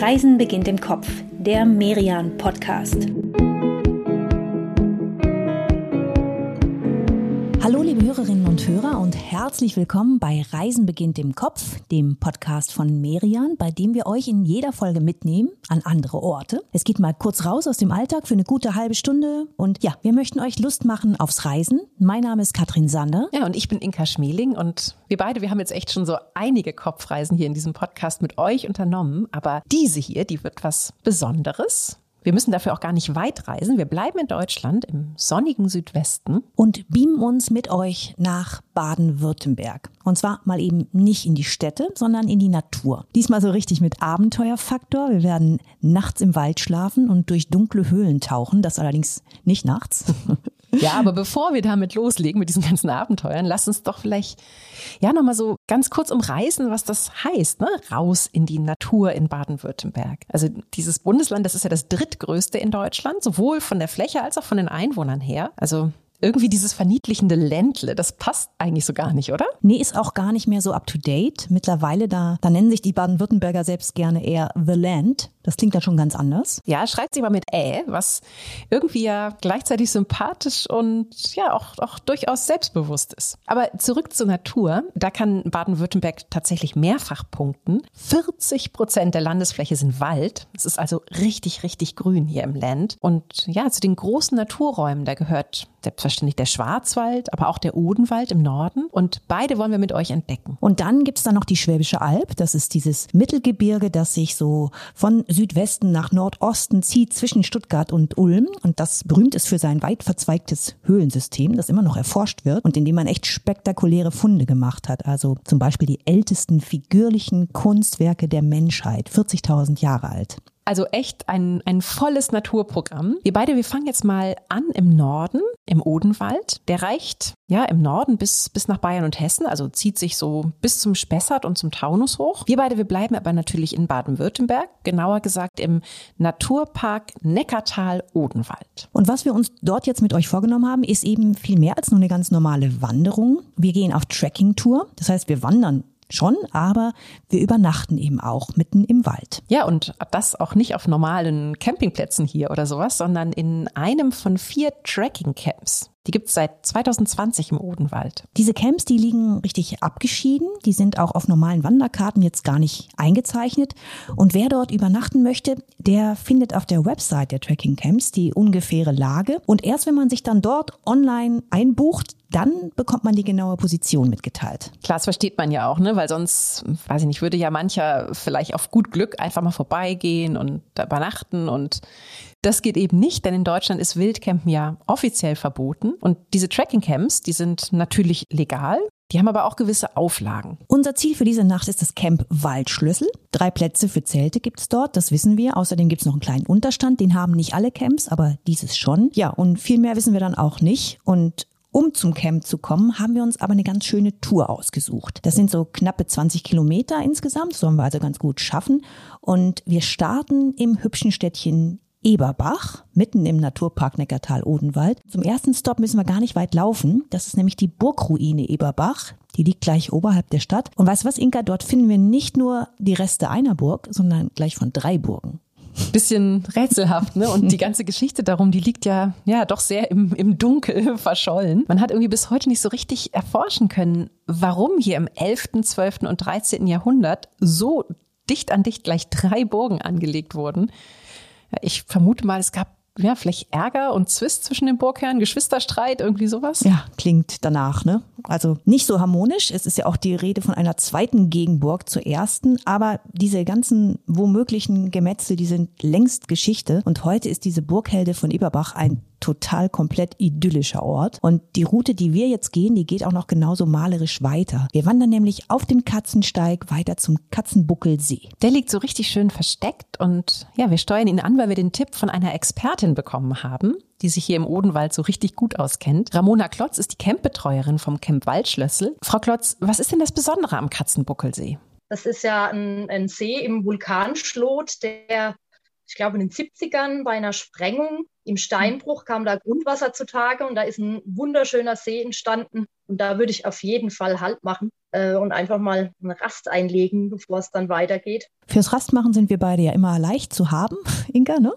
Reisen beginnt im Kopf, der Merian Podcast. Hallo liebe Hörerinnen und Hörer und herzlich willkommen bei Reisen beginnt im Kopf, dem Podcast von Merian, bei dem wir euch in jeder Folge mitnehmen an andere Orte. Es geht mal kurz raus aus dem Alltag für eine gute halbe Stunde und ja, wir möchten euch Lust machen aufs Reisen. Mein Name ist Katrin Sander. Ja, und ich bin Inka Schmeling und wir beide, wir haben jetzt echt schon so einige Kopfreisen hier in diesem Podcast mit euch unternommen, aber diese hier, die wird was Besonderes. Wir müssen dafür auch gar nicht weit reisen. Wir bleiben in Deutschland im sonnigen Südwesten. Und beamen uns mit euch nach Baden-Württemberg. Und zwar mal eben nicht in die Städte, sondern in die Natur. Diesmal so richtig mit Abenteuerfaktor. Wir werden nachts im Wald schlafen und durch dunkle Höhlen tauchen. Das allerdings nicht nachts. Ja, aber bevor wir damit loslegen mit diesen ganzen Abenteuern, lass uns doch vielleicht ja nochmal so ganz kurz umreißen, was das heißt, ne? Raus in die Natur in Baden-Württemberg. Also dieses Bundesland, das ist ja das drittgrößte in Deutschland, sowohl von der Fläche als auch von den Einwohnern her. Also irgendwie dieses verniedlichende Ländle, das passt eigentlich so gar nicht, oder? Nee, ist auch gar nicht mehr so up to date. Mittlerweile, da, da nennen sich die Baden-Württemberger selbst gerne eher The Land. Das klingt dann schon ganz anders. Ja, schreibt sie mal mit Ä, was irgendwie ja gleichzeitig sympathisch und ja auch, auch durchaus selbstbewusst ist. Aber zurück zur Natur. Da kann Baden-Württemberg tatsächlich mehrfach punkten. 40 Prozent der Landesfläche sind Wald. Es ist also richtig, richtig grün hier im Land. Und ja, zu den großen Naturräumen, da gehört selbstverständlich der Schwarzwald, aber auch der Odenwald im Norden. Und beide wollen wir mit euch entdecken. Und dann gibt's da noch die Schwäbische Alb. Das ist dieses Mittelgebirge, das sich so von Südwesten nach Nordosten zieht zwischen Stuttgart und Ulm. Und das berühmt ist für sein weit verzweigtes Höhlensystem, das immer noch erforscht wird und in dem man echt spektakuläre Funde gemacht hat. Also zum Beispiel die ältesten figürlichen Kunstwerke der Menschheit, 40.000 Jahre alt. Also echt ein, ein volles Naturprogramm. Wir beide, wir fangen jetzt mal an im Norden, im Odenwald. Der reicht ja im Norden bis, bis nach Bayern und Hessen, also zieht sich so bis zum Spessart und zum Taunus hoch. Wir beide, wir bleiben aber natürlich in Baden-Württemberg, genauer gesagt im Naturpark Neckartal-Odenwald. Und was wir uns dort jetzt mit euch vorgenommen haben, ist eben viel mehr als nur eine ganz normale Wanderung. Wir gehen auf Trekking-Tour. Das heißt, wir wandern schon, aber wir übernachten eben auch mitten im Wald. Ja, und das auch nicht auf normalen Campingplätzen hier oder sowas, sondern in einem von vier Trekking-Camps. Die gibt es seit 2020 im Odenwald. Diese Camps, die liegen richtig abgeschieden. Die sind auch auf normalen Wanderkarten jetzt gar nicht eingezeichnet. Und wer dort übernachten möchte, der findet auf der Website der Trekking Camps die ungefähre Lage. Und erst wenn man sich dann dort online einbucht, dann bekommt man die genaue Position mitgeteilt. Klar, das versteht man ja auch, ne? Weil sonst, weiß ich nicht, würde ja mancher vielleicht auf gut Glück einfach mal vorbeigehen und übernachten und das geht eben nicht, denn in Deutschland ist Wildcampen ja offiziell verboten. Und diese Tracking-Camps, die sind natürlich legal. Die haben aber auch gewisse Auflagen. Unser Ziel für diese Nacht ist das Camp Waldschlüssel. Drei Plätze für Zelte gibt's dort, das wissen wir. Außerdem gibt's noch einen kleinen Unterstand, den haben nicht alle Camps, aber dieses schon. Ja, und viel mehr wissen wir dann auch nicht. Und um zum Camp zu kommen, haben wir uns aber eine ganz schöne Tour ausgesucht. Das sind so knappe 20 Kilometer insgesamt, sollen wir also ganz gut schaffen. Und wir starten im hübschen Städtchen Eberbach, mitten im Naturpark Neckartal-Odenwald. Zum ersten Stop müssen wir gar nicht weit laufen. Das ist nämlich die Burgruine Eberbach. Die liegt gleich oberhalb der Stadt. Und weißt du was, Inka? Dort finden wir nicht nur die Reste einer Burg, sondern gleich von drei Burgen bisschen rätselhaft, ne? Und die ganze Geschichte darum, die liegt ja, ja, doch sehr im, im Dunkel verschollen. Man hat irgendwie bis heute nicht so richtig erforschen können, warum hier im 11., 12. und 13. Jahrhundert so dicht an dicht gleich drei Burgen angelegt wurden. Ich vermute mal, es gab ja, vielleicht Ärger und Zwist zwischen den Burgherren, Geschwisterstreit, irgendwie sowas? Ja, klingt danach, ne? Also nicht so harmonisch. Es ist ja auch die Rede von einer zweiten Gegenburg zur ersten, aber diese ganzen womöglichen Gemetzel, die sind längst Geschichte. Und heute ist diese Burghelde von Eberbach ein total komplett idyllischer Ort. Und die Route, die wir jetzt gehen, die geht auch noch genauso malerisch weiter. Wir wandern nämlich auf dem Katzensteig weiter zum Katzenbuckelsee. Der liegt so richtig schön versteckt und ja, wir steuern ihn an, weil wir den Tipp von einer Expertin bekommen haben die sich hier im Odenwald so richtig gut auskennt. Ramona Klotz ist die Campbetreuerin vom Camp Waldschlössel. Frau Klotz, was ist denn das Besondere am Katzenbuckelsee? Das ist ja ein, ein See im Vulkanschlot, der, ich glaube, in den 70ern bei einer Sprengung Im Steinbruch kam da Grundwasser zutage und da ist ein wunderschöner See entstanden. Und da würde ich auf jeden Fall Halt machen äh, und einfach mal eine Rast einlegen, bevor es dann weitergeht. Fürs Rastmachen sind wir beide ja immer leicht zu haben, Inga, ne?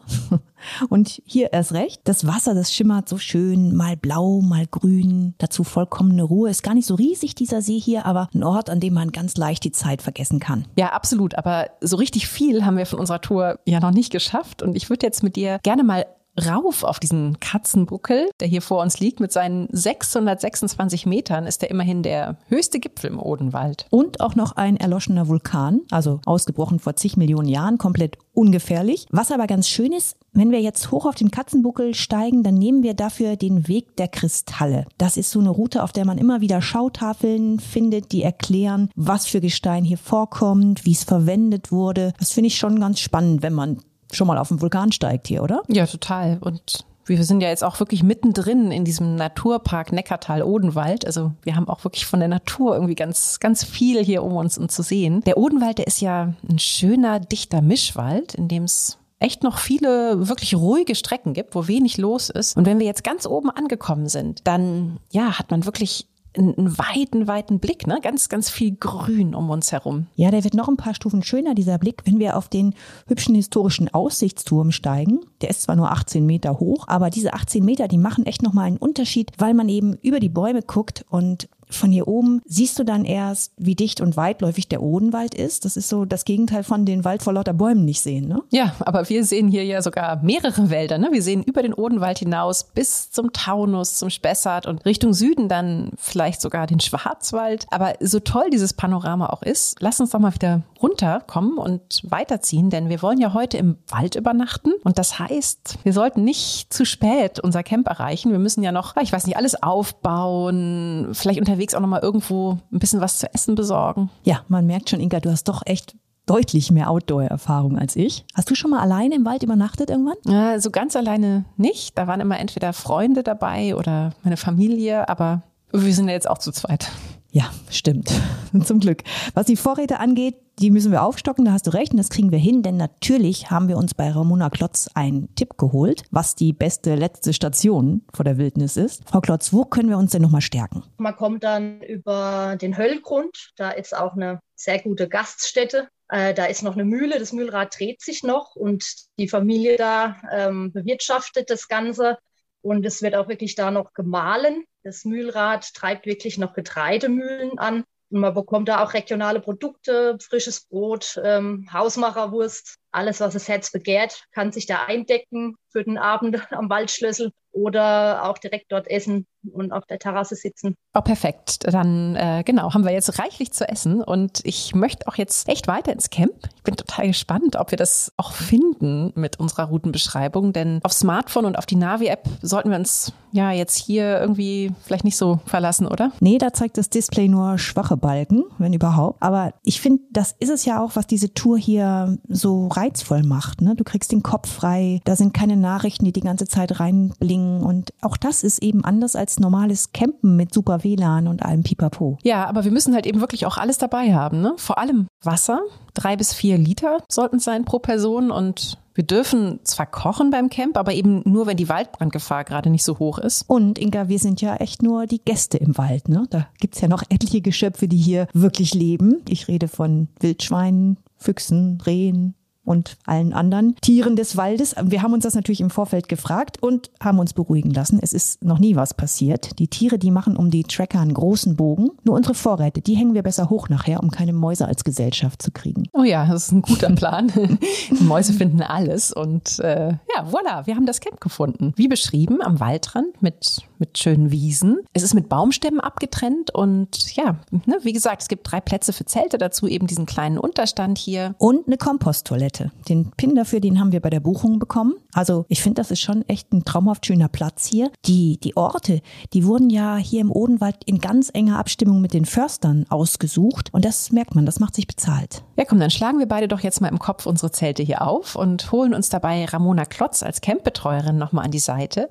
Und hier erst recht. Das Wasser, das schimmert so schön, mal blau, mal grün. Dazu vollkommene Ruhe. Ist gar nicht so riesig, dieser See hier, aber ein Ort, an dem man ganz leicht die Zeit vergessen kann. Ja, absolut. Aber so richtig viel haben wir von unserer Tour ja noch nicht geschafft. Und ich würde jetzt mit dir gerne mal rauf auf diesen Katzenbuckel, der hier vor uns liegt. Mit seinen 626 Metern ist er immerhin der höchste Gipfel im Odenwald. Und auch noch ein erloschener Vulkan, also ausgebrochen vor zig Millionen Jahren, komplett ungefährlich. Was aber ganz schön ist, wenn wir jetzt hoch auf den Katzenbuckel steigen, dann nehmen wir dafür den Weg der Kristalle. Das ist so eine Route, auf der man immer wieder Schautafeln findet, die erklären, was für Gestein hier vorkommt, wie es verwendet wurde. Das finde ich schon ganz spannend, wenn man schon mal auf den Vulkan steigt hier, oder? Ja, total. Und wir sind ja jetzt auch wirklich mittendrin in diesem Naturpark Neckartal-Odenwald. Also wir haben auch wirklich von der Natur irgendwie ganz, ganz viel hier um uns zu sehen. Der Odenwald, der ist ja ein schöner, dichter Mischwald, in dem es echt noch viele wirklich ruhige Strecken gibt, wo wenig los ist. Und wenn wir jetzt ganz oben angekommen sind, dann ja, hat man wirklich einen weiten, weiten Blick, ne? Ganz, ganz viel Grün um uns herum. Ja, der wird noch ein paar Stufen schöner, dieser Blick, wenn wir auf den hübschen historischen Aussichtsturm steigen. Der ist zwar nur 18 Meter hoch, aber diese 18 Meter, die machen echt nochmal einen Unterschied, weil man eben über die Bäume guckt und von hier oben siehst du dann erst, wie dicht und weitläufig der Odenwald ist. Das ist so das Gegenteil von den Wald vor lauter Bäumen nicht sehen, ne? Ja, aber wir sehen hier ja sogar mehrere Wälder, ne? Wir sehen über den Odenwald hinaus bis zum Taunus, zum Spessart und Richtung Süden dann vielleicht sogar den Schwarzwald. Aber so toll dieses Panorama auch ist, lass uns doch mal wieder runterkommen und weiterziehen, denn wir wollen ja heute im Wald übernachten und das heißt, wir sollten nicht zu spät unser Camp erreichen. Wir müssen ja noch, ich weiß nicht, alles aufbauen, vielleicht unterwegs unterwegs auch nochmal irgendwo ein bisschen was zu essen besorgen. Ja, man merkt schon, Inga, du hast doch echt deutlich mehr Outdoor-Erfahrung als ich. Hast du schon mal alleine im Wald übernachtet irgendwann? Ja, so ganz alleine nicht. Da waren immer entweder Freunde dabei oder meine Familie, aber wir sind ja jetzt auch zu zweit. Ja, stimmt. Zum Glück. Was die Vorräte angeht, die müssen wir aufstocken, da hast du recht, und das kriegen wir hin, denn natürlich haben wir uns bei Ramona Klotz einen Tipp geholt, was die beste letzte Station vor der Wildnis ist. Frau Klotz, wo können wir uns denn nochmal stärken? Man kommt dann über den Höllgrund, da ist auch eine sehr gute Gaststätte. Äh, da ist noch eine Mühle, das Mühlrad dreht sich noch und die Familie da ähm, bewirtschaftet das Ganze. Und es wird auch wirklich da noch gemahlen. Das Mühlrad treibt wirklich noch Getreidemühlen an. Und man bekommt da auch regionale Produkte, frisches Brot, ähm, Hausmacherwurst, alles, was das Herz begehrt, kann sich da eindecken für den Abend am Waldschlüssel oder auch direkt dort essen und auf der Terrasse sitzen. Oh, perfekt. Dann äh, genau, haben wir jetzt reichlich zu essen und ich möchte auch jetzt echt weiter ins Camp. Ich bin total gespannt, ob wir das auch finden mit unserer Routenbeschreibung, denn auf Smartphone und auf die Navi-App sollten wir uns ja jetzt hier irgendwie vielleicht nicht so verlassen, oder? Nee, da zeigt das Display nur schwache Balken, wenn überhaupt. Aber ich finde, das ist es ja auch, was diese Tour hier so reizvoll macht. Ne? Du kriegst den Kopf frei, da sind keine Nachrichten, die die ganze Zeit reinblingen und auch das ist eben anders als normales Campen mit super WLAN und allem Pipapo. Ja, aber wir müssen halt eben wirklich auch alles dabei haben. Ne? Vor allem Wasser, drei bis vier Liter sollten es sein pro Person und wir dürfen zwar kochen beim Camp, aber eben nur, wenn die Waldbrandgefahr gerade nicht so hoch ist. Und Inga, wir sind ja echt nur die Gäste im Wald. Ne? Da gibt's ja noch etliche Geschöpfe, die hier wirklich leben. Ich rede von Wildschweinen, Füchsen, Rehen, und allen anderen Tieren des Waldes. Wir haben uns das natürlich im Vorfeld gefragt und haben uns beruhigen lassen. Es ist noch nie was passiert. Die Tiere, die machen um die Tracker einen großen Bogen. Nur unsere Vorräte, die hängen wir besser hoch nachher, um keine Mäuse als Gesellschaft zu kriegen. Oh ja, das ist ein guter Plan. die Mäuse finden alles und äh, ja, voilà, wir haben das Camp gefunden. Wie beschrieben, am Waldrand mit, mit schönen Wiesen. Es ist mit Baumstämmen abgetrennt und ja, ne, wie gesagt, es gibt drei Plätze für Zelte dazu, eben diesen kleinen Unterstand hier. Und eine Komposttoilette. Seite. Den Pin dafür, den haben wir bei der Buchung bekommen. Also ich finde, das ist schon echt ein traumhaft schöner Platz hier. Die, die Orte, die wurden ja hier im Odenwald in ganz enger Abstimmung mit den Förstern ausgesucht. Und das merkt man, das macht sich bezahlt. Ja, komm, dann schlagen wir beide doch jetzt mal im Kopf unsere Zelte hier auf und holen uns dabei Ramona Klotz als Campbetreuerin nochmal an die Seite.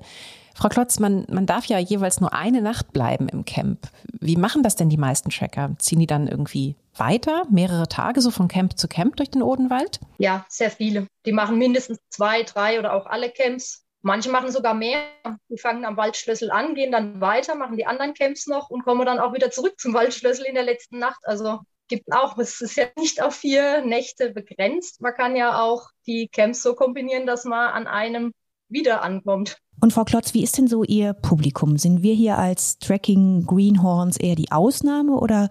Frau Klotz, man, man darf ja jeweils nur eine Nacht bleiben im Camp. Wie machen das denn die meisten Tracker? Ziehen die dann irgendwie weiter, mehrere Tage so von Camp zu Camp durch den Odenwald? Ja, sehr viele. Die machen mindestens zwei, drei oder auch alle Camps. Manche machen sogar mehr. Die fangen am Waldschlüssel an, gehen dann weiter, machen die anderen Camps noch und kommen dann auch wieder zurück zum Waldschlüssel in der letzten Nacht. Also gibt auch, es ist ja nicht auf vier Nächte begrenzt. Man kann ja auch die Camps so kombinieren, dass man an einem wieder ankommt. Und Frau Klotz, wie ist denn so Ihr Publikum? Sind wir hier als Tracking Greenhorns eher die Ausnahme oder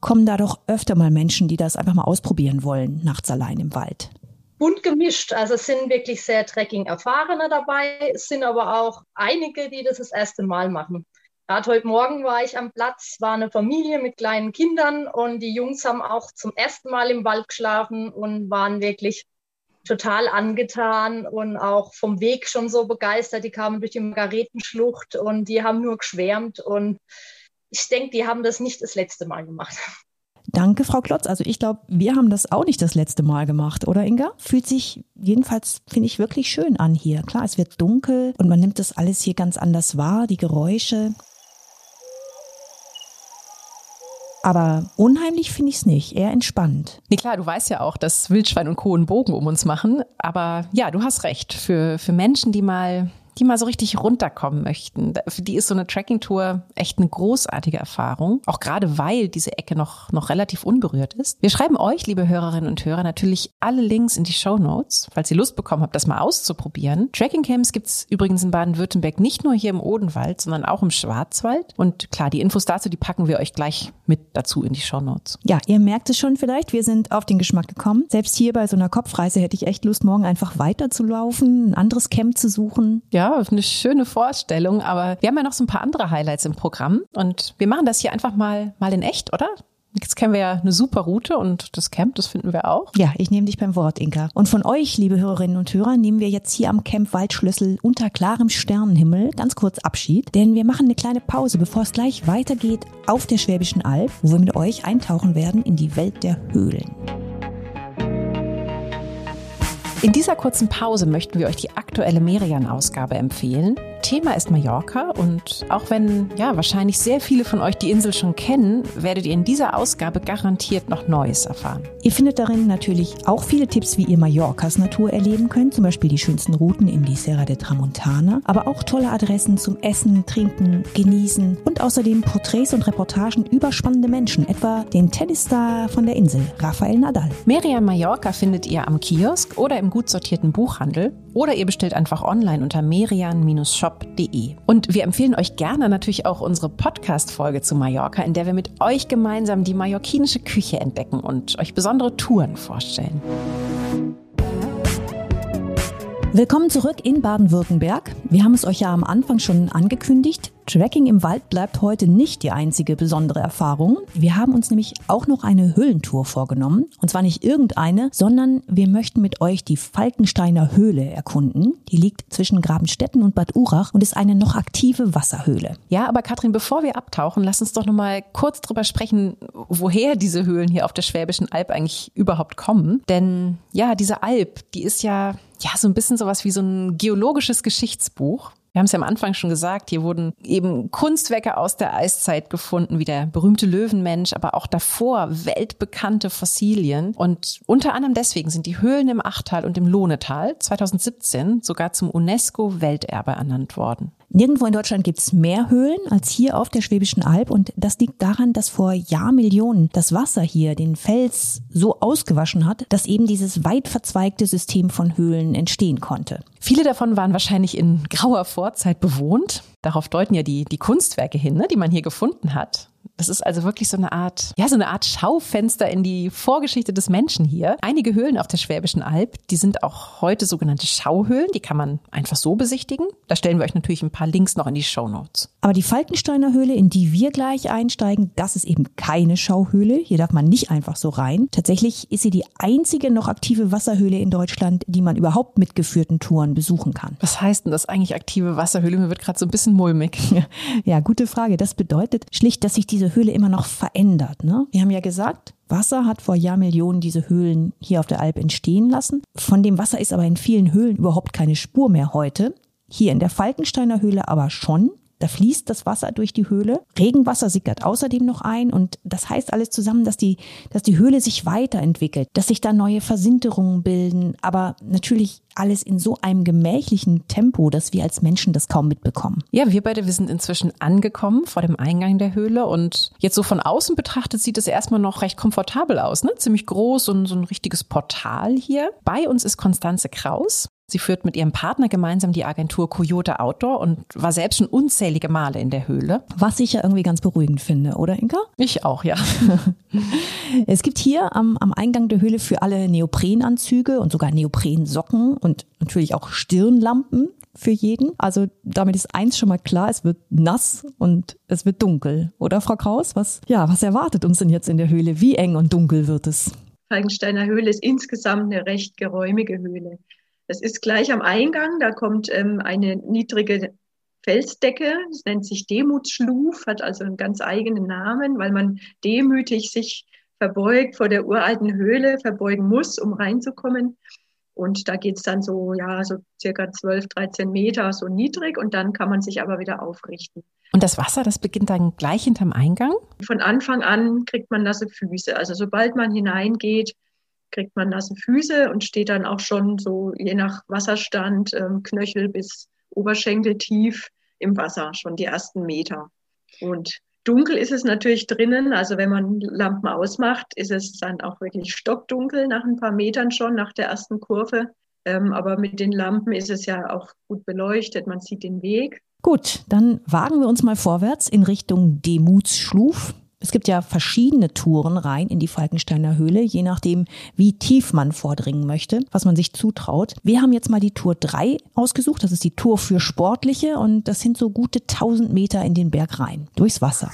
kommen da doch öfter mal Menschen, die das einfach mal ausprobieren wollen, nachts allein im Wald? bunt gemischt. Also es sind wirklich sehr Trekking-Erfahrene dabei. Es sind aber auch einige, die das das erste Mal machen. Gerade heute Morgen war ich am Platz, war eine Familie mit kleinen Kindern und die Jungs haben auch zum ersten Mal im Wald geschlafen und waren wirklich total angetan und auch vom Weg schon so begeistert. Die kamen durch die Margaretenschlucht und die haben nur geschwärmt und ich denke, die haben das nicht das letzte Mal gemacht. Danke, Frau Klotz. Also ich glaube, wir haben das auch nicht das letzte Mal gemacht, oder Inga? Fühlt sich jedenfalls, finde ich, wirklich schön an hier. Klar, es wird dunkel und man nimmt das alles hier ganz anders wahr, die Geräusche. Aber unheimlich finde ich es nicht, eher entspannt. Nee, klar, du weißt ja auch, dass Wildschwein und Co. einen Bogen um uns machen. Aber ja, du hast recht. Für, für Menschen, die mal die mal so richtig runterkommen möchten. Für die ist so eine Trekking-Tour echt eine großartige Erfahrung. Auch gerade weil diese Ecke noch, noch relativ unberührt ist. Wir schreiben euch, liebe Hörerinnen und Hörer, natürlich alle Links in die Show Notes, falls ihr Lust bekommen habt, das mal auszuprobieren. Trekking-Camps gibt's übrigens in Baden-Württemberg nicht nur hier im Odenwald, sondern auch im Schwarzwald. Und klar, die Infos dazu, die packen wir euch gleich mit dazu in die Show Notes. Ja, ihr merkt es schon vielleicht, wir sind auf den Geschmack gekommen. Selbst hier bei so einer Kopfreise hätte ich echt Lust, morgen einfach weiterzulaufen, ein anderes Camp zu suchen. Ja, ja, eine schöne Vorstellung, aber wir haben ja noch so ein paar andere Highlights im Programm und wir machen das hier einfach mal, mal in echt, oder? Jetzt kennen wir ja eine super Route und das Camp, das finden wir auch. Ja, ich nehme dich beim Wort, Inka. Und von euch, liebe Hörerinnen und Hörer, nehmen wir jetzt hier am Camp Waldschlüssel unter klarem Sternenhimmel ganz kurz Abschied, denn wir machen eine kleine Pause, bevor es gleich weitergeht auf der Schwäbischen Alb, wo wir mit euch eintauchen werden in die Welt der Höhlen. In dieser kurzen Pause möchten wir euch die aktuelle Merian-Ausgabe empfehlen. Thema ist Mallorca und auch wenn ja wahrscheinlich sehr viele von euch die Insel schon kennen, werdet ihr in dieser Ausgabe garantiert noch Neues erfahren. Ihr findet darin natürlich auch viele Tipps, wie ihr Mallorcas Natur erleben könnt, zum Beispiel die schönsten Routen in die Serra de Tramontana, aber auch tolle Adressen zum Essen, Trinken, Genießen und außerdem Porträts und Reportagen über spannende Menschen, etwa den Tennisstar von der Insel, Rafael Nadal. Merian Mallorca findet ihr am Kiosk oder im gut sortierten Buchhandel oder ihr bestellt einfach online unter merian-shop.de. Und wir empfehlen euch gerne natürlich auch unsere Podcast-Folge zu Mallorca, in der wir mit euch gemeinsam die mallorquinische Küche entdecken und euch besondere Touren vorstellen. Willkommen zurück in Baden-Württemberg. Wir haben es euch ja am Anfang schon angekündigt. Tracking im Wald bleibt heute nicht die einzige besondere Erfahrung. Wir haben uns nämlich auch noch eine Höhlentour vorgenommen. Und zwar nicht irgendeine, sondern wir möchten mit euch die Falkensteiner Höhle erkunden. Die liegt zwischen Grabenstetten und Bad Urach und ist eine noch aktive Wasserhöhle. Ja, aber Katrin, bevor wir abtauchen, lass uns doch noch mal kurz drüber sprechen, woher diese Höhlen hier auf der Schwäbischen Alb eigentlich überhaupt kommen. Denn ja, diese Alb, die ist ja ja so ein bisschen sowas wie so ein geologisches Geschichtsbuch. Wir haben es ja am Anfang schon gesagt, hier wurden eben Kunstwerke aus der Eiszeit gefunden, wie der berühmte Löwenmensch, aber auch davor weltbekannte Fossilien. Und unter anderem deswegen sind die Höhlen im Achtal und im Lohnetal 2017 sogar zum UNESCO-Welterbe ernannt worden. Nirgendwo in Deutschland gibt es mehr Höhlen als hier auf der Schwäbischen Alb und das liegt daran, dass vor Jahrmillionen das Wasser hier den Fels so ausgewaschen hat, dass eben dieses weit verzweigte System von Höhlen entstehen konnte. Viele davon waren wahrscheinlich in grauer Vorzeit bewohnt. Darauf deuten ja die, die Kunstwerke hin, ne, die man hier gefunden hat. Das ist also wirklich so eine Art, ja, so eine Art Schaufenster in die Vorgeschichte des Menschen hier. Einige Höhlen auf der Schwäbischen Alb, die sind auch heute sogenannte Schauhöhlen. Die kann man einfach so besichtigen. Da stellen wir euch natürlich ein paar Links noch in die Show Notes. Aber die Falkensteiner Höhle, in die wir gleich einsteigen, das ist eben keine Schauhöhle. Hier darf man nicht einfach so rein. Tatsächlich ist sie die einzige noch aktive Wasserhöhle in Deutschland, die man überhaupt mit geführten Touren besuchen kann. Was heißt denn das eigentlich aktive Wasserhöhle? Mir wird gerade so ein bisschen mulmig. Ja, gute Frage. Das bedeutet schlicht, dass sich diese Höhle immer noch verändert. Ne? Wir haben ja gesagt, Wasser hat vor Jahrmillionen diese Höhlen hier auf der Alp entstehen lassen. Von dem Wasser ist aber in vielen Höhlen überhaupt keine Spur mehr heute. Hier in der Falkensteiner Höhle aber schon. Da fließt das Wasser durch die Höhle. Regenwasser sickert außerdem noch ein und das heißt alles zusammen, dass die, dass die Höhle sich weiterentwickelt, dass sich da neue Versinterungen bilden, aber natürlich alles in so einem gemächlichen Tempo, dass wir als Menschen das kaum mitbekommen. Ja, wir beide, wir sind inzwischen angekommen vor dem Eingang der Höhle und jetzt so von außen betrachtet sieht es erstmal noch recht komfortabel aus, ne? Ziemlich groß und so ein richtiges Portal hier. Bei uns ist Konstanze Kraus. Sie führt mit ihrem Partner gemeinsam die Agentur Coyote Outdoor und war selbst schon unzählige Male in der Höhle. Was ich ja irgendwie ganz beruhigend finde, oder Inka? Ich auch, ja. es gibt hier am, am Eingang der Höhle für alle Neoprenanzüge und sogar Neoprensocken und natürlich auch Stirnlampen für jeden. Also damit ist eins schon mal klar, es wird nass und es wird dunkel. Oder Frau Kraus, was, ja, was erwartet uns denn jetzt in der Höhle? Wie eng und dunkel wird es? Falkensteiner Höhle ist insgesamt eine recht geräumige Höhle. Das ist gleich am Eingang, da kommt ähm, eine niedrige Felsdecke, das nennt sich Demutsschluf, hat also einen ganz eigenen Namen, weil man demütig sich verbeugt vor der uralten Höhle, verbeugen muss, um reinzukommen. Und da geht es dann so, ja, so circa 12, 13 Meter so niedrig und dann kann man sich aber wieder aufrichten. Und das Wasser, das beginnt dann gleich hinterm Eingang? Von Anfang an kriegt man nasse Füße. Also sobald man hineingeht, kriegt man nasse Füße und steht dann auch schon so je nach Wasserstand ähm, Knöchel bis Oberschenkel tief im Wasser, schon die ersten Meter. Und dunkel ist es natürlich drinnen. Also wenn man Lampen ausmacht, ist es dann auch wirklich stockdunkel nach ein paar Metern schon, nach der ersten Kurve. Ähm, aber mit den Lampen ist es ja auch gut beleuchtet. Man sieht den Weg. Gut, dann wagen wir uns mal vorwärts in Richtung Demutsschluf. Es gibt ja verschiedene Touren rein in die Falkensteiner Höhle, je nachdem, wie tief man vordringen möchte, was man sich zutraut. Wir haben jetzt mal die Tour 3 ausgesucht. Das ist die Tour für Sportliche und das sind so gute 1000 Meter in den Berg rein, durchs Wasser.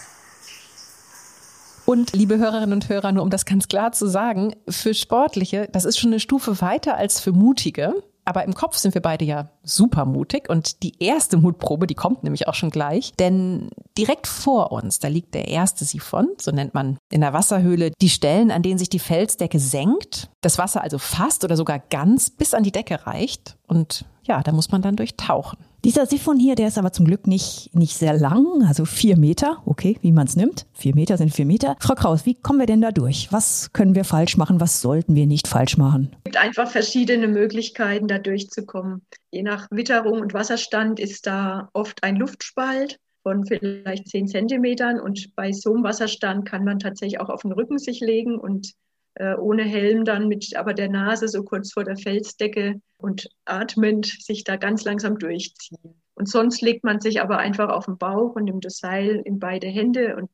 Und liebe Hörerinnen und Hörer, nur um das ganz klar zu sagen, für Sportliche, das ist schon eine Stufe weiter als für Mutige. Aber im Kopf sind wir beide ja super mutig und die erste Mutprobe, die kommt nämlich auch schon gleich, denn direkt vor uns, da liegt der erste Siphon, so nennt man in der Wasserhöhle die Stellen, an denen sich die Felsdecke senkt, das Wasser also fast oder sogar ganz bis an die Decke reicht und ja, da muss man dann durchtauchen. Dieser Siphon hier, der ist aber zum Glück nicht, nicht sehr lang, also vier Meter, okay, wie man es nimmt. Vier Meter sind vier Meter. Frau Kraus, wie kommen wir denn da durch? Was können wir falsch machen? Was sollten wir nicht falsch machen? Es gibt einfach verschiedene Möglichkeiten, da durchzukommen. Je nach Witterung und Wasserstand ist da oft ein Luftspalt von vielleicht zehn Zentimetern und bei so einem Wasserstand kann man tatsächlich auch auf den Rücken sich legen und äh, ohne Helm dann mit aber der Nase so kurz vor der Felsdecke und atmend sich da ganz langsam durchziehen. Und sonst legt man sich aber einfach auf den Bauch und nimmt das Seil in beide Hände und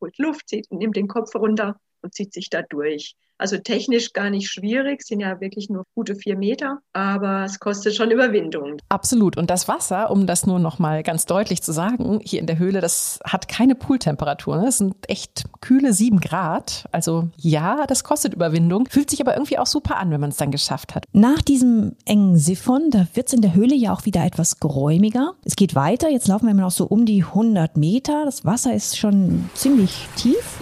holt Luft, zieht, nimmt den Kopf runter und zieht sich da durch. Also technisch gar nicht schwierig, sind ja wirklich nur gute vier Meter, aber es kostet schon Überwindung. Absolut. Und das Wasser, um das nur noch mal ganz deutlich zu sagen, hier in der Höhle, das hat keine Pooltemperatur. Ne? Das sind echt kühle sieben Grad. Also ja, das kostet Überwindung, fühlt sich aber irgendwie auch super an, wenn man es dann geschafft hat. Nach diesem engen Siphon, da wird es in der Höhle ja auch wieder etwas geräumiger. Es geht weiter. Jetzt laufen wir noch so um die 100 Meter. Das Wasser ist schon ziemlich tief.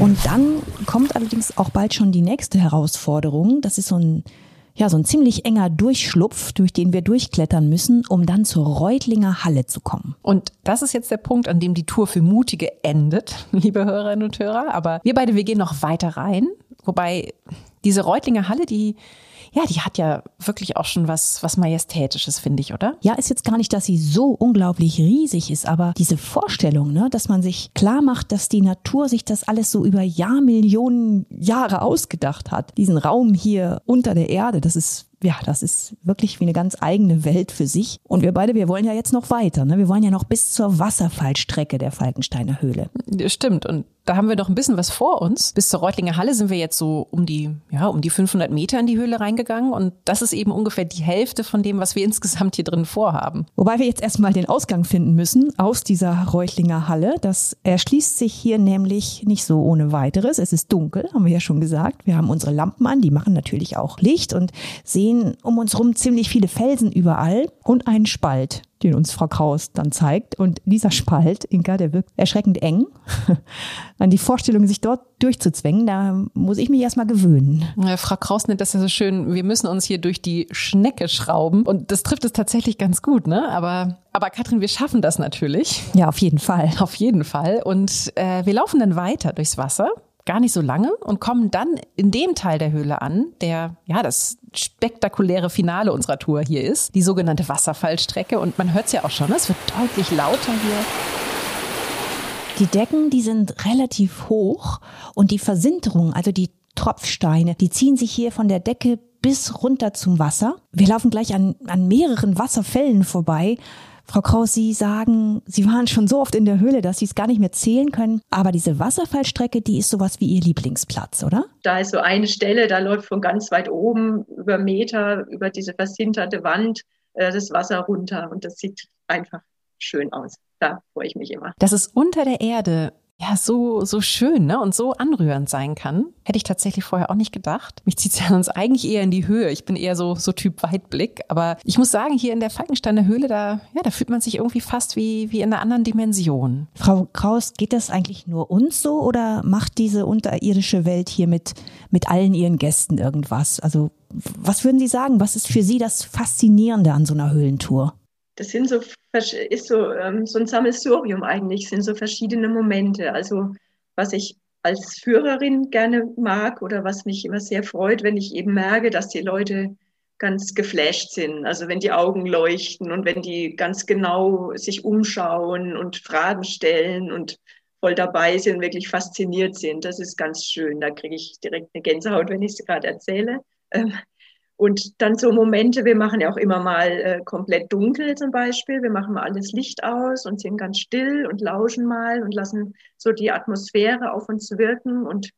Und dann kommt allerdings auch bald schon die nächste Herausforderung. Das ist so ein, ja, so ein ziemlich enger Durchschlupf, durch den wir durchklettern müssen, um dann zur Reutlinger Halle zu kommen. Und das ist jetzt der Punkt, an dem die Tour für Mutige endet, liebe Hörerinnen und Hörer. Aber wir beide, wir gehen noch weiter rein. Wobei diese Reutlinger Halle, die ja, die hat ja wirklich auch schon was, was Majestätisches, finde ich, oder? Ja, ist jetzt gar nicht, dass sie so unglaublich riesig ist, aber diese Vorstellung, ne, dass man sich klar macht, dass die Natur sich das alles so über Jahrmillionen Jahre ausgedacht hat. Diesen Raum hier unter der Erde, das ist ja, das ist wirklich wie eine ganz eigene Welt für sich. Und wir beide, wir wollen ja jetzt noch weiter. Ne? Wir wollen ja noch bis zur Wasserfallstrecke der Falkensteiner Höhle. Stimmt. Und da haben wir noch ein bisschen was vor uns. Bis zur Reutlinger Halle sind wir jetzt so um die, ja, um die 500 Meter in die Höhle reingegangen. Und das ist eben ungefähr die Hälfte von dem, was wir insgesamt hier drin vorhaben. Wobei wir jetzt erstmal den Ausgang finden müssen aus dieser Reutlinger Halle. Das erschließt sich hier nämlich nicht so ohne weiteres. Es ist dunkel, haben wir ja schon gesagt. Wir haben unsere Lampen an, die machen natürlich auch Licht und sehen sehen um uns rum ziemlich viele Felsen überall und einen Spalt, den uns Frau Kraus dann zeigt. Und dieser Spalt, Inka, der wirkt erschreckend eng. An die Vorstellung, sich dort durchzuzwängen, da muss ich mich erstmal gewöhnen. Ja, Frau Kraus nennt das ja so schön, wir müssen uns hier durch die Schnecke schrauben. Und das trifft es tatsächlich ganz gut, ne? Aber, aber Katrin, wir schaffen das natürlich. Ja, auf jeden Fall. Auf jeden Fall. Und äh, wir laufen dann weiter durchs Wasser gar nicht so lange und kommen dann in dem Teil der Höhle an, der ja das spektakuläre Finale unserer Tour hier ist, die sogenannte Wasserfallstrecke. Und man hört es ja auch schon, es wird deutlich lauter hier. Die Decken, die sind relativ hoch und die Versinterung, also die Tropfsteine, die ziehen sich hier von der Decke bis runter zum Wasser. Wir laufen gleich an, an mehreren Wasserfällen vorbei. Frau Kraus, Sie sagen, Sie waren schon so oft in der Höhle, dass Sie es gar nicht mehr zählen können. Aber diese Wasserfallstrecke, die ist sowas wie Ihr Lieblingsplatz, oder? Da ist so eine Stelle, da läuft von ganz weit oben über Meter, über diese versinterte Wand äh, das Wasser runter. Und das sieht einfach schön aus. Da freue ich mich immer. Das ist unter der Erde ja so so schön ne und so anrührend sein kann. Hätte ich tatsächlich vorher auch nicht gedacht. Mich zieht es ja sonst eigentlich eher in die Höhe. Ich bin eher so so Typ Weitblick, aber ich muss sagen, hier in der Falkensteiner Höhle da ja, da fühlt man sich irgendwie fast wie wie in einer anderen Dimension. Frau Kraus, geht das eigentlich nur uns so oder macht diese unterirdische Welt hier mit mit allen ihren Gästen irgendwas? Also was würden Sie sagen? Was ist für Sie das Faszinierende an so einer Höhlentour? Das sind so, ist so, ähm, so ein Sammelsurium eigentlich, sind so verschiedene Momente. Also was ich als Führerin gerne mag oder was mich immer sehr freut, wenn ich eben merke, dass die Leute ganz geflasht sind. Also wenn die Augen leuchten und wenn die ganz genau sich umschauen und Fragen stellen und voll dabei sind, wirklich fasziniert sind. Das ist ganz schön. Da kriege ich direkt eine Gänsehaut, wenn ich es gerade erzähle. Ähm, und dann so Momente, wir machen ja auch immer mal äh, komplett dunkel zum Beispiel. Wir machen mal alles Licht aus und sind ganz still und lauschen mal und lassen so die Atmosphäre auf uns wirken und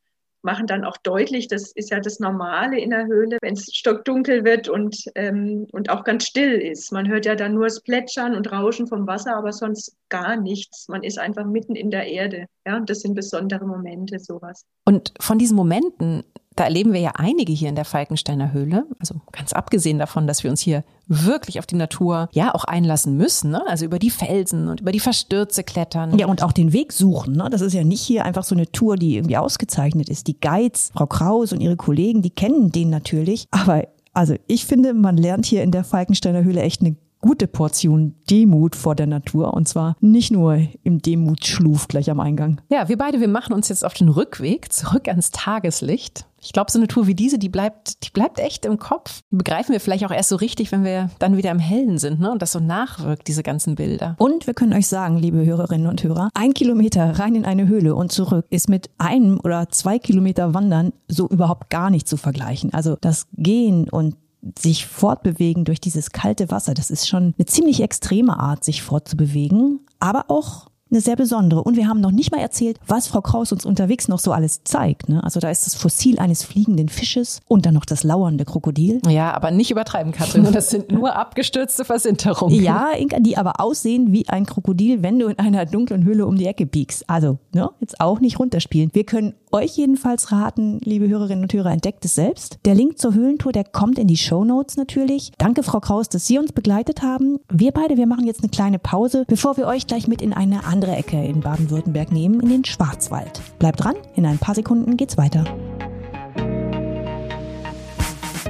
machen dann auch deutlich, das ist ja das Normale in der Höhle, wenn es stockdunkel wird und, ähm, und auch ganz still ist. Man hört ja dann nur das Plätschern und Rauschen vom Wasser, aber sonst gar nichts. Man ist einfach mitten in der Erde. Ja, und das sind besondere Momente, sowas. Und von diesen Momenten da erleben wir ja einige hier in der Falkensteiner Höhle. Also ganz abgesehen davon, dass wir uns hier wirklich auf die Natur ja auch einlassen müssen. Ne? Also über die Felsen und über die Verstürze klettern. Ja, und auch den Weg suchen. Ne? Das ist ja nicht hier einfach so eine Tour, die irgendwie ausgezeichnet ist. Die Guides, Frau Kraus und ihre Kollegen, die kennen den natürlich. Aber also ich finde, man lernt hier in der Falkensteiner Höhle echt eine gute Portion Demut vor der Natur und zwar nicht nur im Demutschluf gleich am Eingang. Ja, wir beide, wir machen uns jetzt auf den Rückweg zurück ans Tageslicht. Ich glaube, so eine Tour wie diese, die bleibt, die bleibt echt im Kopf. Begreifen wir vielleicht auch erst so richtig, wenn wir dann wieder im Hellen sind, ne? Und das so nachwirkt, diese ganzen Bilder. Und wir können euch sagen, liebe Hörerinnen und Hörer, ein Kilometer rein in eine Höhle und zurück ist mit einem oder zwei Kilometer Wandern so überhaupt gar nicht zu vergleichen. Also das Gehen und sich fortbewegen durch dieses kalte Wasser, das ist schon eine ziemlich extreme Art, sich fortzubewegen, aber auch eine sehr besondere. Und wir haben noch nicht mal erzählt, was Frau Kraus uns unterwegs noch so alles zeigt. Ne? Also da ist das Fossil eines fliegenden Fisches und dann noch das lauernde Krokodil. Ja, aber nicht übertreiben, Katrin. Das sind nur abgestürzte Versinterungen. Ja, Inka, die aber aussehen wie ein Krokodil, wenn du in einer dunklen Höhle um die Ecke biegst. Also, ne, jetzt auch nicht runterspielen. Wir können euch jedenfalls raten, liebe Hörerinnen und Hörer, entdeckt es selbst. Der Link zur Höhlentour, der kommt in die Show Notes natürlich. Danke, Frau Kraus, dass Sie uns begleitet haben. Wir beide, wir machen jetzt eine kleine Pause, bevor wir euch gleich mit in eine andere Ecke in Baden-Württemberg nehmen, in den Schwarzwald. Bleibt dran, in ein paar Sekunden geht's weiter.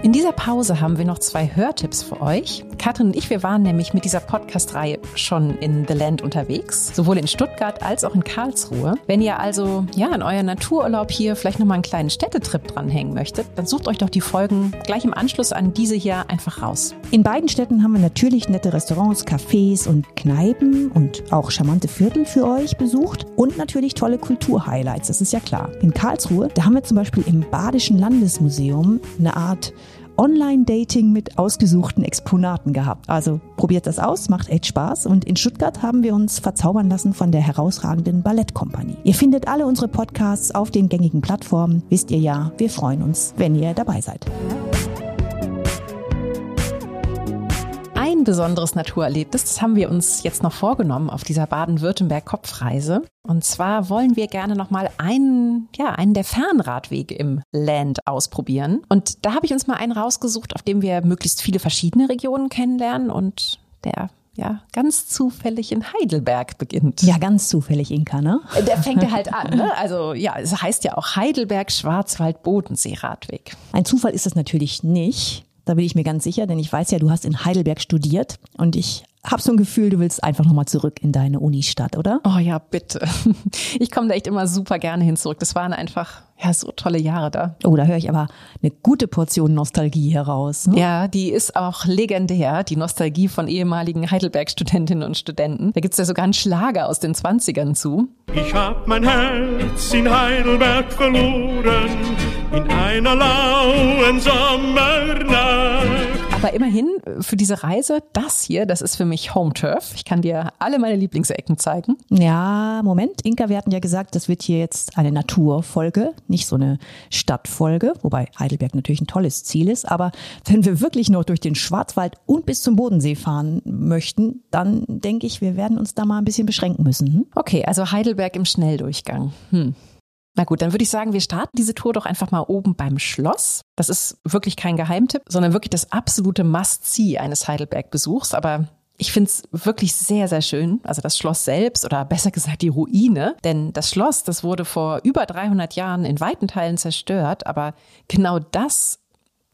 In dieser Pause haben wir noch zwei Hörtipps für euch. Katrin und ich, wir waren nämlich mit dieser Podcast-Reihe schon in The Land unterwegs, sowohl in Stuttgart als auch in Karlsruhe. Wenn ihr also ja in euer Natururlaub hier vielleicht nochmal einen kleinen Städtetrip dranhängen möchtet, dann sucht euch doch die Folgen gleich im Anschluss an diese hier einfach raus. In beiden Städten haben wir natürlich nette Restaurants, Cafés und Kneipen und auch charmante Viertel für euch besucht und natürlich tolle Kulturhighlights, das ist ja klar. In Karlsruhe, da haben wir zum Beispiel im Badischen Landesmuseum eine Art Online-Dating mit ausgesuchten Exponaten gehabt. Also probiert das aus, macht echt Spaß. Und in Stuttgart haben wir uns verzaubern lassen von der herausragenden Ballettkompanie. Ihr findet alle unsere Podcasts auf den gängigen Plattformen. Wisst ihr ja, wir freuen uns, wenn ihr dabei seid. Ein besonderes Naturerlebnis. Das haben wir uns jetzt noch vorgenommen auf dieser Baden-Württemberg-Kopfreise. Und zwar wollen wir gerne nochmal einen, ja, einen der Fernradwege im Land ausprobieren. Und da habe ich uns mal einen rausgesucht, auf dem wir möglichst viele verschiedene Regionen kennenlernen und der ja, ganz zufällig in Heidelberg beginnt. Ja, ganz zufällig, Inka, ne? Der fängt ja halt an, ne? Also ja, es heißt ja auch Heidelberg Schwarzwald Bodensee Radweg. Ein Zufall ist es natürlich nicht. Da bin ich mir ganz sicher, denn ich weiß ja, du hast in Heidelberg studiert und ich habe so ein Gefühl, du willst einfach nochmal zurück in deine Unistadt, oder? Oh ja, bitte. Ich komme da echt immer super gerne hin zurück. Das waren einfach ja so tolle Jahre da. Oh, da höre ich aber eine gute Portion Nostalgie heraus. Ne? Ja, die ist auch legendär, die Nostalgie von ehemaligen Heidelberg-Studentinnen und Studenten. Da gibt's ja sogar einen Schlager aus den 20ern zu. Ich hab mein Herz in Heidelberg verloren, in einer lauen Sommernacht. Aber immerhin für diese Reise, das hier, das ist für mich Home Turf. Ich kann dir alle meine Lieblingsecken zeigen. Ja, Moment, Inka, wir hatten ja gesagt, das wird hier jetzt eine Naturfolge, nicht so eine Stadtfolge, wobei Heidelberg natürlich ein tolles Ziel ist. Aber wenn wir wirklich noch durch den Schwarzwald und bis zum Bodensee fahren möchten, dann denke ich, wir werden uns da mal ein bisschen beschränken müssen. Hm? Okay, also Heidelberg im Schnelldurchgang. Hm. Na gut, dann würde ich sagen, wir starten diese Tour doch einfach mal oben beim Schloss. Das ist wirklich kein Geheimtipp, sondern wirklich das absolute Must-See eines Heidelberg-Besuchs. Aber ich finde es wirklich sehr, sehr schön. Also das Schloss selbst oder besser gesagt die Ruine. Denn das Schloss, das wurde vor über 300 Jahren in weiten Teilen zerstört. Aber genau das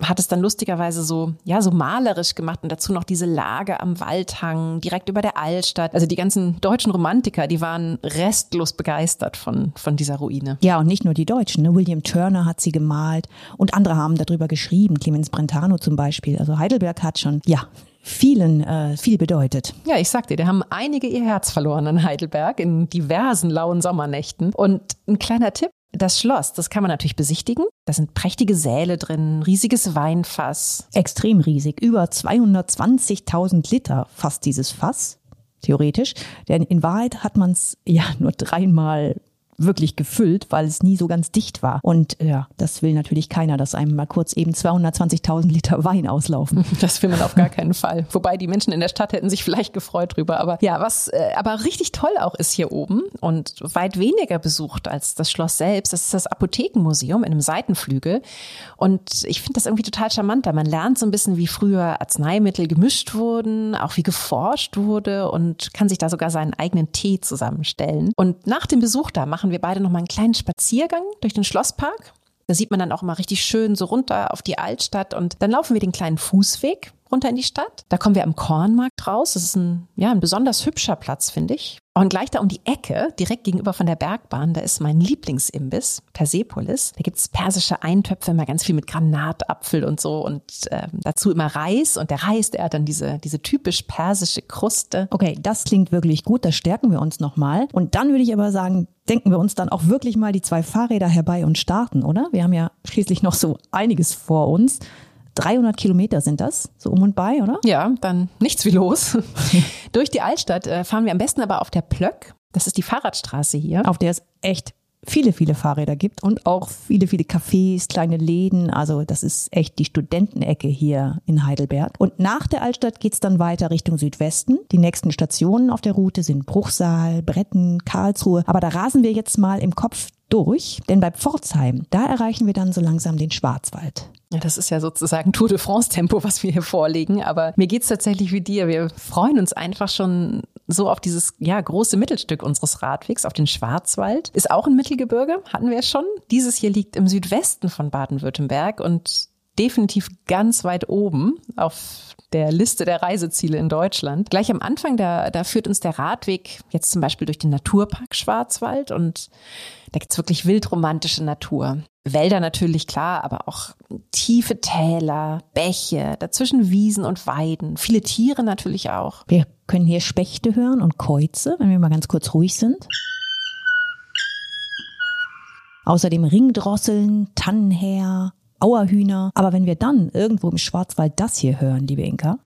hat es dann lustigerweise so, ja, so malerisch gemacht und dazu noch diese Lage am Waldhang, direkt über der Altstadt. Also die ganzen deutschen Romantiker, die waren restlos begeistert von, von dieser Ruine. Ja, und nicht nur die Deutschen. Ne? William Turner hat sie gemalt und andere haben darüber geschrieben, Clemens Brentano zum Beispiel. Also Heidelberg hat schon, ja, vielen äh, viel bedeutet. Ja, ich sag dir, da haben einige ihr Herz verloren in Heidelberg in diversen lauen Sommernächten. Und ein kleiner Tipp, das Schloss, das kann man natürlich besichtigen. Da sind prächtige Säle drin, riesiges Weinfass. Extrem riesig, über 220.000 Liter fast dieses Fass, theoretisch. Denn in Wahrheit hat man es ja nur dreimal wirklich gefüllt, weil es nie so ganz dicht war. Und ja, das will natürlich keiner, dass einem mal kurz eben 220.000 Liter Wein auslaufen. Das will man auf gar keinen Fall. Wobei die Menschen in der Stadt hätten sich vielleicht gefreut drüber. Aber ja, was äh, aber richtig toll auch ist hier oben und weit weniger besucht als das Schloss selbst, das ist das Apothekenmuseum in einem Seitenflügel. Und ich finde das irgendwie total charmant, da man lernt so ein bisschen, wie früher Arzneimittel gemischt wurden, auch wie geforscht wurde und kann sich da sogar seinen eigenen Tee zusammenstellen. Und nach dem Besuch da machen machen wir beide noch mal einen kleinen Spaziergang durch den Schlosspark. Da sieht man dann auch immer richtig schön so runter auf die Altstadt und dann laufen wir den kleinen Fußweg runter in die Stadt. Da kommen wir am Kornmarkt raus. Das ist ein, ja, ein besonders hübscher Platz, finde ich. Und gleich da um die Ecke, direkt gegenüber von der Bergbahn, da ist mein Lieblingsimbiss, Persepolis. Da gibt's persische Eintöpfe, immer ganz viel mit Granatapfel und so und äh, dazu immer Reis. Und der Reis, der hat dann diese, diese typisch persische Kruste. Okay, das klingt wirklich gut, da stärken wir uns nochmal. Und dann würde ich aber sagen, denken wir uns dann auch wirklich mal die zwei Fahrräder herbei und starten, oder? Wir haben ja schließlich noch so einiges vor uns. 300 Kilometer sind das, so um und bei, oder? Ja, dann nichts wie los. Durch die Altstadt äh, fahren wir am besten aber auf der Plöck. Das ist die Fahrradstraße hier. Auf der es echt viele, viele Fahrräder gibt und auch viele, viele Cafés, kleine Läden. Also das ist echt die Studentenecke hier in Heidelberg. Und nach der Altstadt geht's dann weiter Richtung Südwesten. Die nächsten Stationen auf der Route sind Bruchsal, Bretten, Karlsruhe. Aber da rasen wir jetzt mal im Kopf durch, denn bei Pforzheim, da erreichen wir dann so langsam den Schwarzwald. Ja, das ist ja sozusagen Tour de France Tempo, was wir hier vorlegen. Aber mir geht's tatsächlich wie dir. Wir freuen uns einfach schon so auf dieses ja große Mittelstück unseres Radwegs, auf den Schwarzwald. Ist auch ein Mittelgebirge, hatten wir schon. Dieses hier liegt im Südwesten von Baden-Württemberg und definitiv ganz weit oben auf der Liste der Reiseziele in Deutschland. Gleich am Anfang, da, da führt uns der Radweg jetzt zum Beispiel durch den Naturpark Schwarzwald und da gibt's wirklich wildromantische Natur. Wälder natürlich klar, aber auch tiefe Täler, Bäche, dazwischen Wiesen und Weiden, viele Tiere natürlich auch. Wir können hier Spechte hören und Käuze, wenn wir mal ganz kurz ruhig sind. Außerdem Ringdrosseln, Tannenheer, Auerhühner. Aber wenn wir dann irgendwo im Schwarzwald das hier hören, liebe Inka,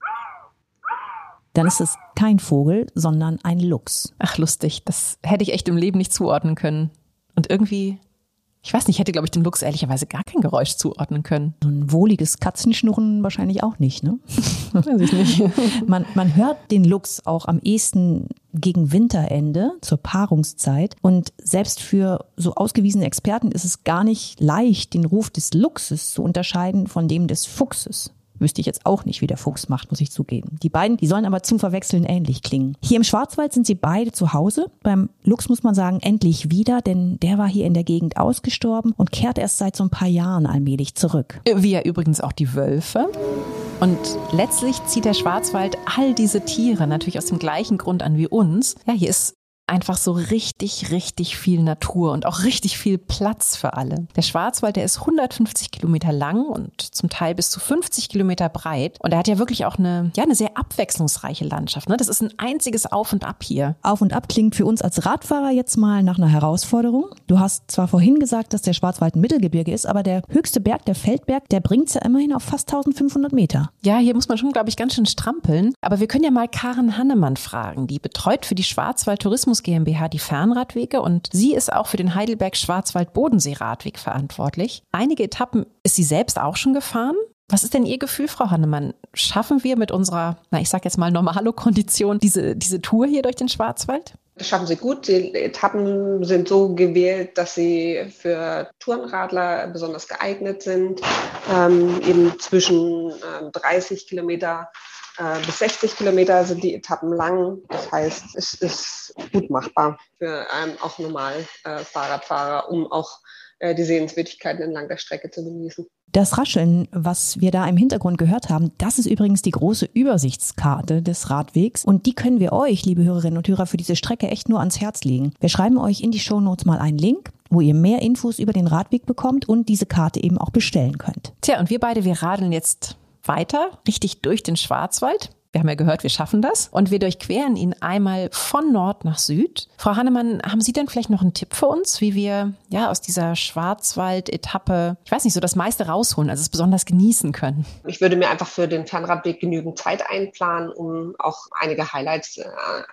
dann ist es kein Vogel, sondern ein Luchs. Ach, lustig. Das hätte ich echt im Leben nicht zuordnen können. Und irgendwie Ich weiß nicht, ich hätte, glaube ich, dem Luchs ehrlicherweise gar kein Geräusch zuordnen können. So ein wohliges Katzenschnurren wahrscheinlich auch nicht, ne? Weiß ich nicht. Man, man hört den Luchs auch am ehesten gegen Winterende zur Paarungszeit. Und selbst für so ausgewiesene Experten ist es gar nicht leicht, den Ruf des Luchses zu unterscheiden von dem des Fuchses. Wüsste ich jetzt auch nicht, wie der Fuchs macht, muss ich zugeben. Die beiden, die sollen aber zum Verwechseln ähnlich klingen. Hier im Schwarzwald sind sie beide zu Hause. Beim Luchs muss man sagen, endlich wieder, denn der war hier in der Gegend ausgestorben und kehrt erst seit so ein paar Jahren allmählich zurück. Wie ja übrigens auch die Wölfe. Und letztlich zieht der Schwarzwald all diese Tiere natürlich aus dem gleichen Grund an wie uns. Ja, hier ist einfach so richtig, richtig viel Natur und auch richtig viel Platz für alle. Der Schwarzwald, der ist 150 Kilometer lang und zum Teil bis zu 50 Kilometer breit. Und er hat ja wirklich auch eine, ja, eine sehr abwechslungsreiche Landschaft. Ne? Das ist ein einziges Auf und Ab hier. Auf und Ab klingt für uns als Radfahrer jetzt mal nach einer Herausforderung. Du hast zwar vorhin gesagt, dass der Schwarzwald ein Mittelgebirge ist, aber der höchste Berg, der Feldberg, der bringt's ja immerhin auf fast 1500 Meter. Ja, hier muss man schon, glaube ich, ganz schön strampeln. Aber wir können ja mal Karen Hannemann fragen. Die betreut für die Schwarzwald Tourismus GmbH die Fernradwege und sie ist auch für den Heidelberg Schwarzwald Bodensee Radweg verantwortlich. Einige Etappen ist sie selbst auch schon gefahren. Was ist denn Ihr Gefühl, Frau Hannemann? Schaffen wir mit unserer, na, ich sag jetzt mal Normalo-Kondition diese, diese Tour hier durch den Schwarzwald? Das schaffen sie gut. Die Etappen sind so gewählt, dass sie für Tourenradler besonders geeignet sind. Ähm, eben zwischen äh, 30 Kilometer bis 60 Kilometer sind die Etappen lang. Das heißt, es ist gut machbar für ähm, auch normal äh, Fahrradfahrer, um auch äh, die Sehenswürdigkeiten entlang der Strecke zu genießen. Das Rascheln, was wir da im Hintergrund gehört haben, das ist übrigens die große Übersichtskarte des Radwegs. Und die können wir euch, liebe Hörerinnen und Hörer, für diese Strecke echt nur ans Herz legen. Wir schreiben euch in die Shownotes mal einen Link wo ihr mehr Infos über den Radweg bekommt und diese Karte eben auch bestellen könnt. Tja, und wir beide, wir radeln jetzt weiter, richtig durch den Schwarzwald. Wir haben ja gehört, wir schaffen das. Und wir durchqueren ihn einmal von Nord nach Süd. Frau Hannemann, haben Sie denn vielleicht noch einen Tipp für uns, wie wir ja aus dieser Schwarzwald-Etappe, ich weiß nicht, so das meiste rausholen, also es besonders genießen können? Ich würde mir einfach für den Fernradweg genügend Zeit einplanen, um auch einige Highlights äh,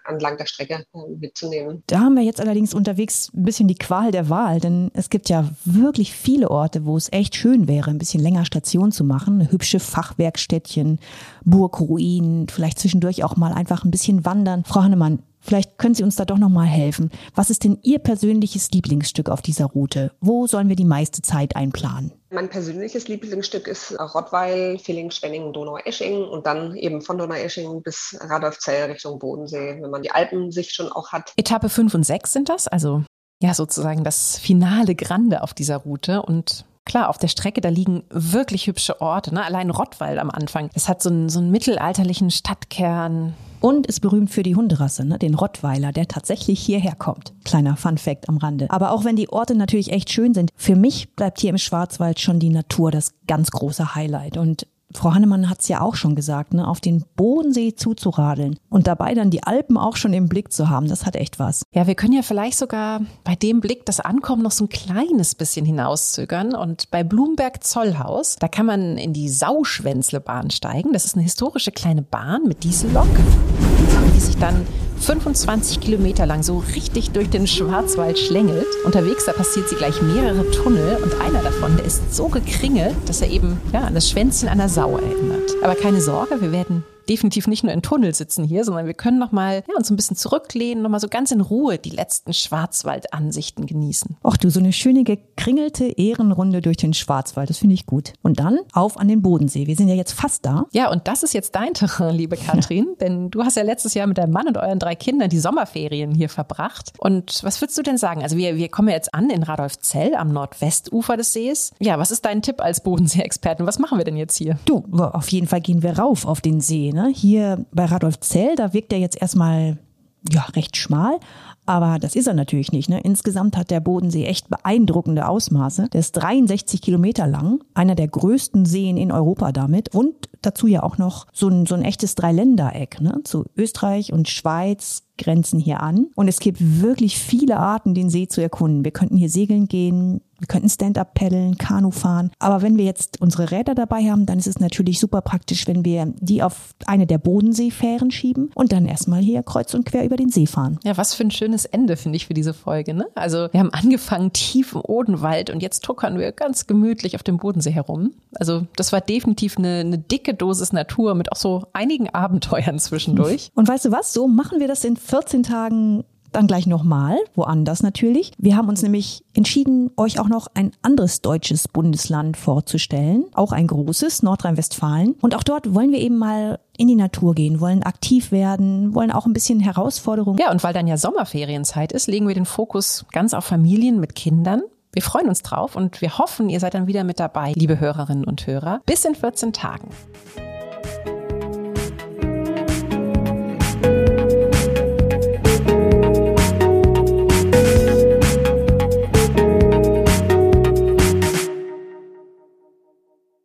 entlang der Strecke äh, mitzunehmen. Da haben wir jetzt allerdings unterwegs ein bisschen die Qual der Wahl, denn es gibt ja wirklich viele Orte, wo es echt schön wäre, ein bisschen länger Station zu machen. Hübsche Fachwerkstättchen, Burgruinen, vielleicht zwischendurch auch mal einfach ein bisschen wandern. Frau Hannemann, Vielleicht können Sie uns da doch noch mal helfen. Was ist denn Ihr persönliches Lieblingsstück auf dieser Route? Wo sollen wir die meiste Zeit einplanen? Mein persönliches Lieblingsstück ist Rottweil, Villingen, Schwenningen, Donaueschingen und dann eben von Donaueschingen bis Radolfzell Richtung Bodensee, wenn man die Alpen sich schon auch hat. Etappe 5 und 6 sind das, also ja sozusagen das finale Grande auf dieser Route und Klar, auf der Strecke, da liegen wirklich hübsche Orte. Ne? Allein Rottweil am Anfang. Es hat so einen, so einen mittelalterlichen Stadtkern. Und ist berühmt für die Hunderasse, ne? den Rottweiler, der tatsächlich hierher kommt. Kleiner Fun Fact am Rande. Aber auch wenn die Orte natürlich echt schön sind, für mich bleibt hier im Schwarzwald schon die Natur das ganz große Highlight. Und Frau Hannemann hat es ja auch schon gesagt, ne, auf den Bodensee zuzuradeln und dabei dann die Alpen auch schon im Blick zu haben, das hat echt was. Ja, wir können ja vielleicht sogar bei dem Blick das Ankommen noch so ein kleines bisschen hinauszögern. Und bei Blumberg-Zollhaus, da kann man in die Sauschwänzlebahn steigen. Das ist eine historische kleine Bahn mit Diesellok, die sich dann 25 Kilometer lang so richtig durch den Schwarzwald schlängelt. Unterwegs, da passiert sie gleich mehrere Tunnel und einer davon, der ist so gekringelt, dass er eben ja, an das Schwänzchen einer Sau erinnert. Aber keine Sorge, wir werden definitiv nicht nur in Tunnel sitzen hier, sondern wir können noch mal ja, uns ein bisschen zurücklehnen, noch mal so ganz in Ruhe die letzten Schwarzwaldansichten genießen. Ach du, so eine schöne gekringelte Ehrenrunde durch den Schwarzwald, das finde ich gut. Und dann auf an den Bodensee. Wir sind ja jetzt fast da. Ja, und das ist jetzt dein Terrain, liebe Katrin, denn du hast ja letztes Jahr mit deinem Mann und euren drei Kindern die Sommerferien hier verbracht. Und was würdest du denn sagen? Also wir, wir kommen ja jetzt an in Radolfzell am Nordwestufer des Sees. Ja, was ist dein Tipp als Bodensee-Experten? Was machen wir denn jetzt hier? Du, auf jeden Fall gehen wir rauf auf den See. Ne? Hier bei Radolf Zell, da wirkt er jetzt erstmal ja, recht schmal, aber das ist er natürlich nicht. Ne? Insgesamt hat der Bodensee echt beeindruckende Ausmaße. Der ist 63 Kilometer lang, einer der größten Seen in Europa damit und dazu ja auch noch so ein, so ein echtes Dreiländereck. Ne? Zu Österreich und Schweiz grenzen hier an und es gibt wirklich viele Arten, den See zu erkunden. Wir könnten hier segeln gehen, Wir könnten Stand-up paddeln, Kanu fahren. Aber wenn wir jetzt unsere Räder dabei haben, dann ist es natürlich super praktisch, wenn wir die auf eine der Bodenseefähren schieben und dann erstmal hier kreuz und quer über den See fahren. Ja, was für ein schönes Ende finde ich für diese Folge. Ne? Also wir haben angefangen tief im Odenwald und jetzt tuckern wir ganz gemütlich auf dem Bodensee herum. Also das war definitiv eine, eine dicke Dosis Natur mit auch so einigen Abenteuern zwischendurch. Und weißt du was? So machen wir das in 14 Tagen dann gleich nochmal, woanders natürlich. Wir haben uns nämlich entschieden, euch auch noch ein anderes deutsches Bundesland vorzustellen, auch ein großes, Nordrhein-Westfalen. Und auch dort wollen wir eben mal in die Natur gehen, wollen aktiv werden, wollen auch ein bisschen Herausforderungen. Ja, und weil dann ja Sommerferienzeit ist, legen wir den Fokus ganz auf Familien mit Kindern. Wir freuen uns drauf und wir hoffen, ihr seid dann wieder mit dabei, liebe Hörerinnen und Hörer. Bis in 14 Tagen.